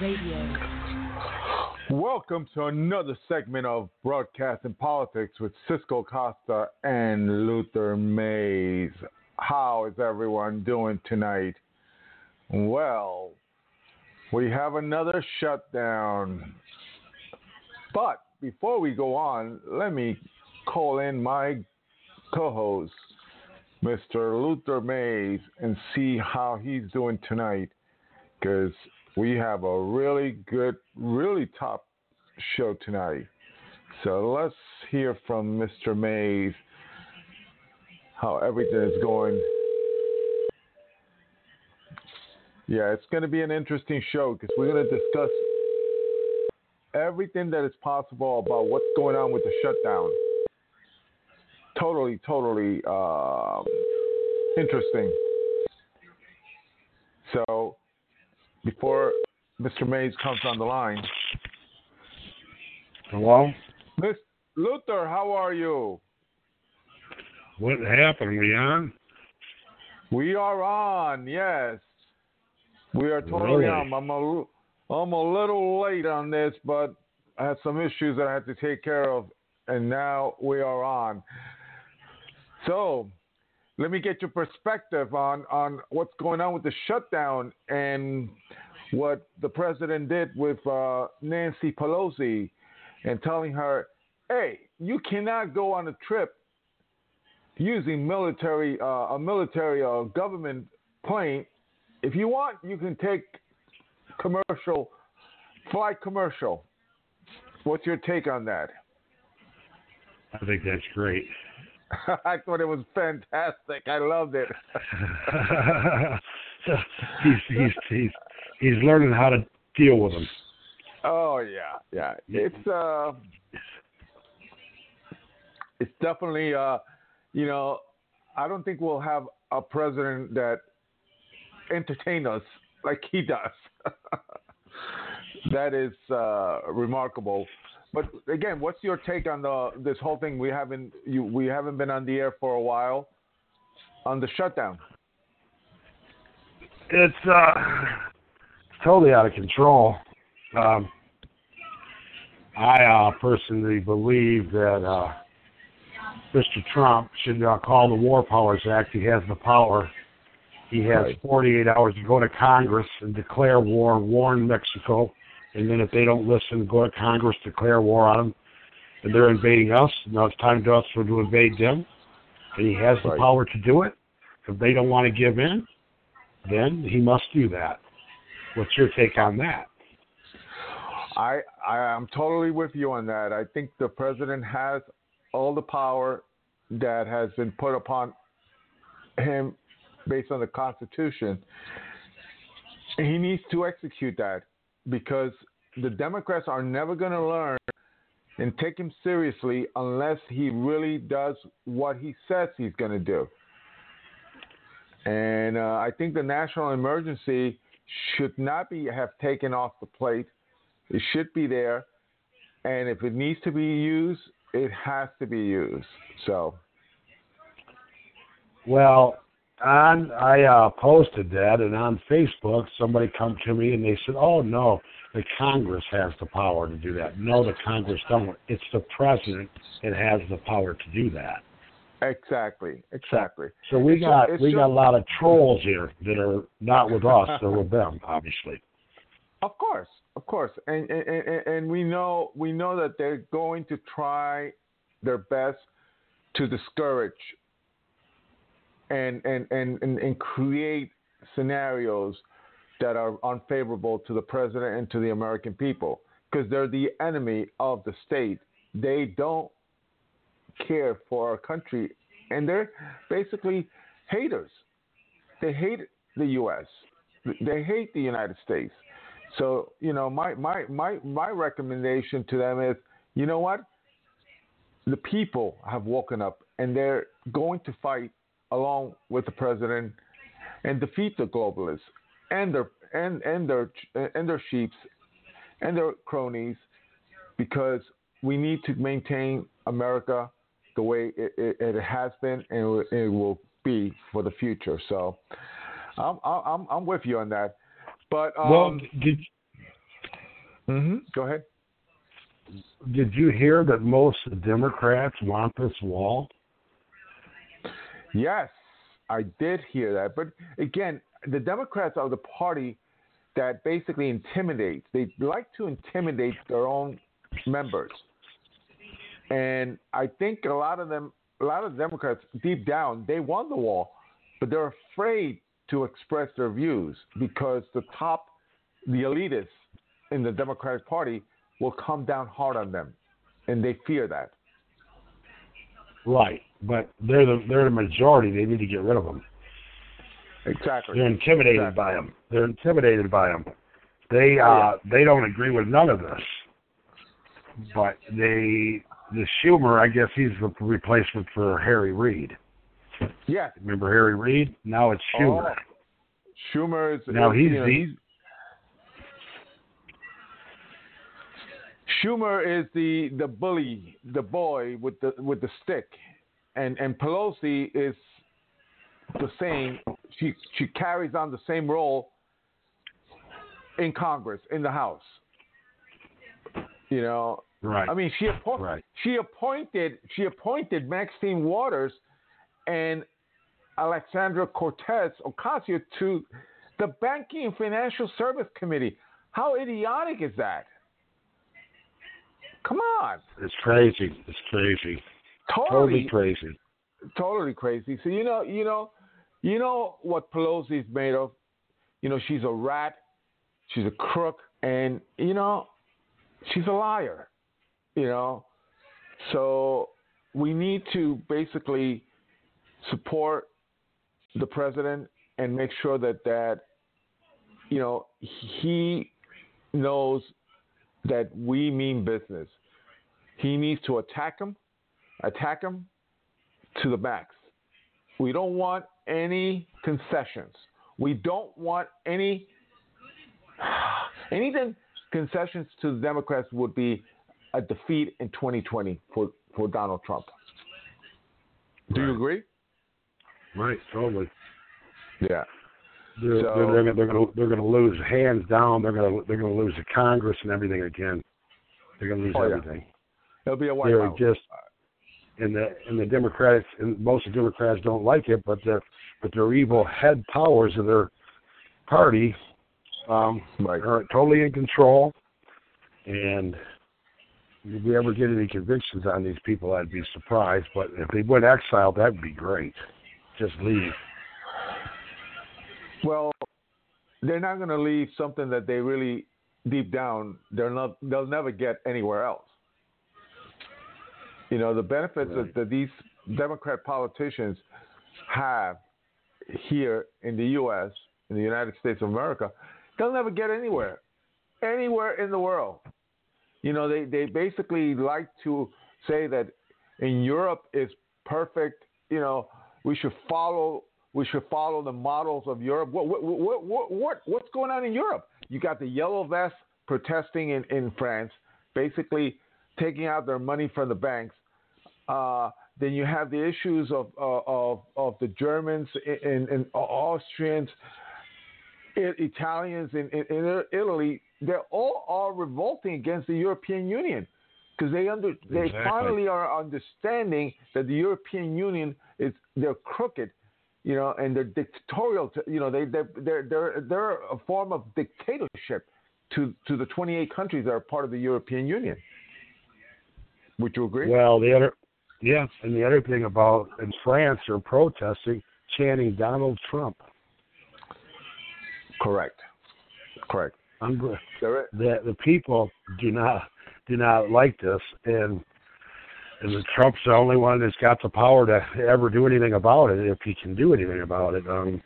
Radio. Welcome to another segment of Broadcasting Politics with Cisco Acosta and Luther Mays. How is everyone doing tonight? Well, we have another shutdown. But before we go on, let me call in my co host, Mr. Luther Mays, and see how he's doing tonight because we have a really good, really top show tonight. So let's hear from Mr. Mays how everything is going. Yeah, it's going to be an interesting show because we're going to discuss everything that is possible about what's going on with the shutdown. Totally, totally um, interesting. So, before Mr. Mays comes on the line, Hello? Miss Luther, how are you? What happened? We on? We are on, yes. We are totally Really? on. I'm a, I'm a little late on this, but I had some issues that I had to take care of, and now we are on. So, let me get your perspective on, on what's going on with the shutdown and what the president did with uh, Nancy Pelosi and telling her, hey, you cannot go on a trip using military uh, a military or government plane. If you want, you can take commercial fly commercial. What's your take on that? I think that's great. I thought it was fantastic. I loved it. he's, he's, he's, he's learning how to deal with them. oh yeah, yeah. It's uh, it's definitely uh, you know, I don't think we'll have a president that entertain us like he does. that is uh, remarkable. But again, what's your take on the this whole thing? We haven't you we haven't been on the air for a while on the shutdown. It's uh, totally out of control. Um, I uh, personally believe that uh, Mr. Trump should uh, call the War Powers Act. He has the power. He has Right. 48 hours to go to Congress and declare war, warn Mexico, and then if they don't listen, go to Congress, declare war on them, and they're invading us. Now it's time to us for to invade them, and he has the Right. power to do it. If they don't want to give in, then he must do that. What's your take on that? I I am totally with you on that. I think the president has all the power that has been put upon him based on the Constitution. He needs to execute that because the Democrats are never going to learn and take him seriously unless he really does what he says he's going to do. And uh, I think the national emergency should not be have taken off the plate. It should be there, and if it needs to be used, it has to be used. So, Well, on I uh, posted that, and on Facebook, somebody come to me and they said, "Oh no, the Congress has the power to do that." No, the Congress don't. It's the president that has the power to do that. exactly, exactly. So we It's got we got a lot of trolls here that are not with us; they're with them, obviously. Of course, of course, and and, and and we know we know that they're going to try their best to discourage and and and and, and create scenarios that are unfavorable to the president and to the American people because they're the enemy of the state. They don't care for our country, and they're basically haters. They hate the U.S. They hate the United States. So you know, my my my my recommendation to them is, you know what? The people have woken up, and they're going to fight along with the president and defeat the globalists and their and and their and their sheeps and their cronies, because we need to maintain America the way it, it, it has been and it will be for the future. So, I'm I'm I'm with you on that. But um, well, did mhm, go ahead. did you hear that most Democrats want this wall? Yes, I did hear that. But again, the Democrats are the party that basically intimidates. They like to intimidate their own members. And I think a lot of them, a lot of Democrats, deep down, they want the wall, but they're afraid to express their views because the top, the elitists in the Democratic Party will come down hard on them, and they fear that. Right, but they're the they're the majority. They need to get rid of them. Exactly. They're intimidated Exactly. by them. They're intimidated by them. They uh they don't agree with none of this. But they the Schumer, I guess he's the replacement for Harry Reid. Yeah. Remember Harry Reid? Now it's Schumer. Oh, Schumer is Now he's you know, he's Schumer is the the bully, the boy with the with the stick, and and Pelosi is the same. She she carries on the same role in Congress, in the House. You know, Right. I mean, she appo- Right. she appointed she appointed Maxine Waters and Alexandra Cortez Ocasio to the Banking and Financial Service Committee. How idiotic is that? Come on, it's crazy. It's crazy. Totally, Totally crazy. totally crazy. So you know, you know, you know what Pelosi is made of. You know, she's a rat, she's a crook, and you know, she's a liar. You know, so we need to basically support the president and make sure that that you know he knows that we mean business. He needs to attack him, attack them to the max. We don't want any concessions. We don't want any anything concessions to the Democrats would be a defeat in 2020 for, for Donald Trump. Do you agree? Right, totally. Yeah. They're, So- they're, they're, they're going to they're going to lose hands down. They're going to they're going to lose the Congress and everything again. They're going to lose Oh, yeah. everything. It'll be a They're whiteout. just and the and the Democrats and most of the Democrats don't like it, but the but their evil head powers of their party um, Right. are totally in control. And if we ever get any convictions on these people, I'd be surprised. But if they went exiled, that'd be great. Just leave. Well, they're not going to leave something that they really deep down they're not they'll never get anywhere else. You know, the benefits Right. that, that these Democrat politicians have here in the US, in the United States of America, they'll never get anywhere. Anywhere in the world. You know, they, they basically like to say that in Europe is perfect, you know, we should follow we should follow the models of Europe. What what what what, what what's going on in Europe? You got the yellow vests protesting in, in France, basically taking out their money from the banks. Uh, then you have the issues of uh, of of the Germans and, and Austrians, Italians in, in, in Italy. They're all are revolting against the European Union because they under they Exactly. finally are understanding that the European Union is they're crooked, you know, and they're dictatorial. To, you know, they they they're they're they're a form of dictatorship to to the 28 countries that are part of the European Union. Would you agree? Well, the other, yeah, and the other thing about in France, they're protesting, chanting Donald Trump. Correct. Correct. I'm, gl- the the people do not do not like this, and and the Trump's the only one that's got the power to ever do anything about it, if he can do anything about it. Um,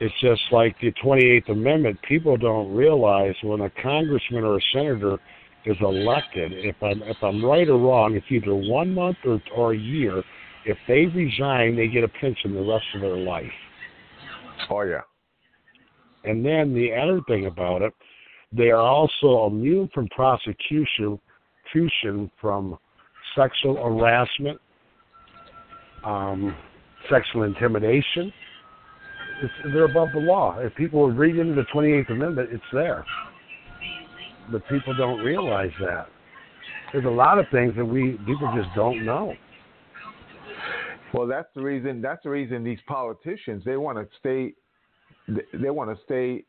it's just like the 28th Amendment. People don't realize when a congressman or a senator is elected, if I'm if I'm right or wrong, it's either one month or or a year. If they resign, they get a pension the rest of their life. oh yeah. And then the other thing about it, they are also immune from prosecution prosecution from sexual harassment, um, sexual intimidation. It's, they're above the law. If people read into the 28th Amendment, it's there. But people don't realize that. There's a lot of things that we people just don't know. Well, that's the reason. That's the reason these politicians they want to stay. They want to stay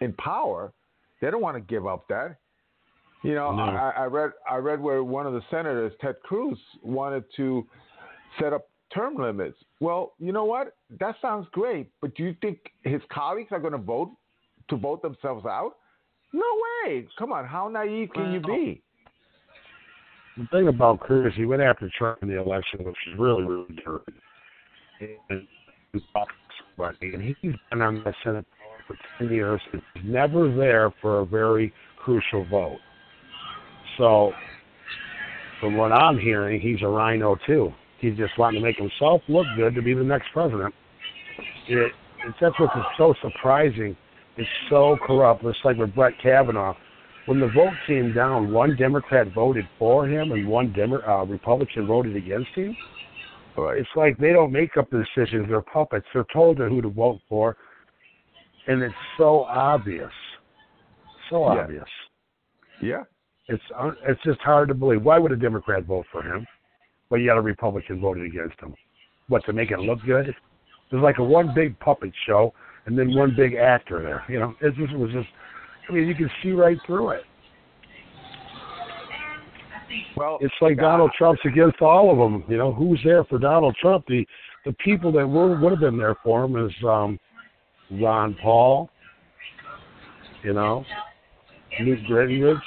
in power. They don't want to give up that. You know, No. I, I read I read where one of the senators, Ted Cruz, wanted to set up term limits. Well, you know what? That sounds great, but do you think his colleagues are going to vote to vote themselves out? No way! Come on, how naive can you be? The thing about Cruz, he went after Trump in the election, which is really, really dirty. And, and he's been on the Senate floor for 10 years. and He's never there for a very crucial vote. So, from what I'm hearing, he's a rhino too. He's just wanting to make himself look good to be the next president. It, it's that's what's so surprising. It's so corrupt. It's like with Brett Kavanaugh when the vote came down, one Democrat voted for him and one Demo- uh, Republican voted against him. Right. It's like they don't make up the decisions; they're puppets. They're told who to vote for, and it's so obvious, so Yeah. obvious. Yeah. It's un- it's just hard to believe. Why would a Democrat vote for him, but you got a Republican voted against him? What to make it look good? It's like a one big puppet show, and then one big actor there. You know, it just it was just. I mean, you can see right through it. Well, It's like Donald Trump's against all of them. You know, who's there for Donald Trump? The the people that were would have been there for him is um, Ron Paul. You know, Newt Gingrich,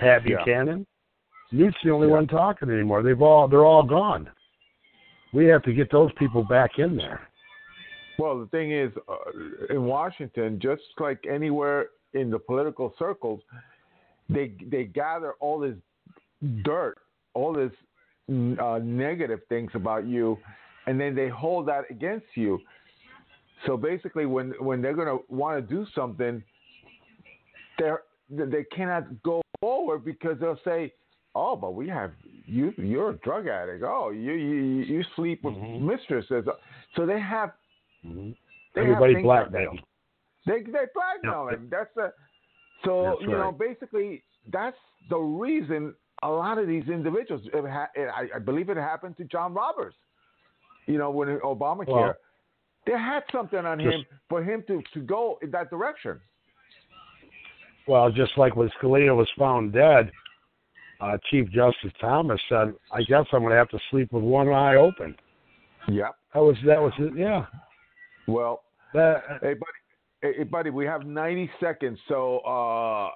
Pat Yeah. Buchanan. Newt's the only Yeah. one talking anymore. They've all they're all gone. We have to get those people back in there. Well, the thing is, uh, in Washington, just like anywhere in the political circles, they they gather all this dirt, all this uh, negative things about you, and then they hold that against you. So basically, when when they're going to want to do something, they're they cannot go forward because they'll say, "Oh, but we have you. You're a drug addict. Oh, you you you sleep with Mhm. mistresses." So they have Mm-hmm. Everybody things like that. blackmailed. They they blackmail him. That's the so That's you know basically that's the reason a lot of these individuals. It ha- it, I, I believe it happened to John Roberts. You know when Obamacare, Well, they had something on just- him for him to to go in that direction. Well, just like when Scalia was found dead, uh, Chief Justice Thomas said, "I guess I'm going to have to sleep with one eye open." Yep. That was that was it. Yeah. Well, hey buddy, hey, buddy, we have 90 seconds. So uh,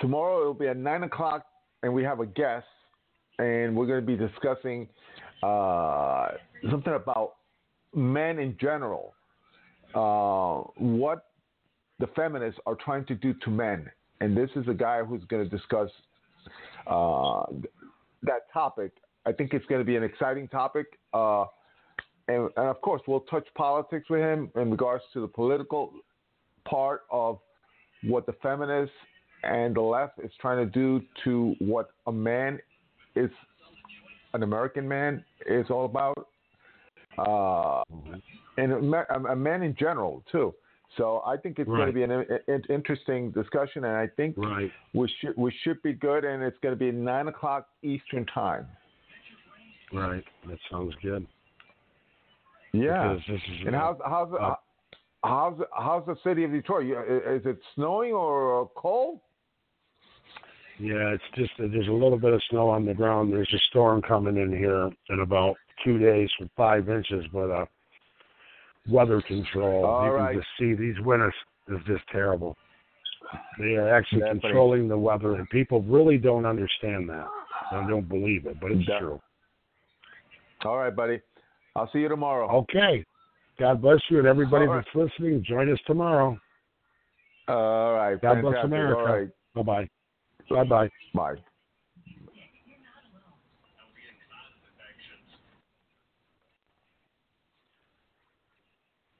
tomorrow it'll be at nine o'clock, and we have a guest, and we're going to be discussing uh, something about men in general, uh, what the feminists are trying to do to men, and this is a guy who's going to discuss uh, that topic. I think it's going to be an exciting topic. Uh, and, and of course, we'll touch politics with him in regards to the political part of what the feminists and the left is trying to do to what a man is, an American man is all about, uh, and a, a man in general too. So I think it's going to be an, an interesting discussion, and I think right. we should we should be good, and it's going to be nine o'clock Eastern time. Right. That sounds good. Yeah. And how's how's uh, how's how's the city of Detroit? Is it snowing or cold? Yeah, it's just there's a little bit of snow on the ground. There's a storm coming in here in about two days for five inches, but uh, weather control. All you right. can just see these winters is just terrible. They are actually Definitely. controlling the weather, and people really don't understand that. They don't believe it, but it's Def- true. All right, buddy. I'll see you tomorrow. Okay. God bless you and everybody right. that's listening. Join us tomorrow. All right. God bless fantastic. America. All right. Bye bye. Bye bye. Bye.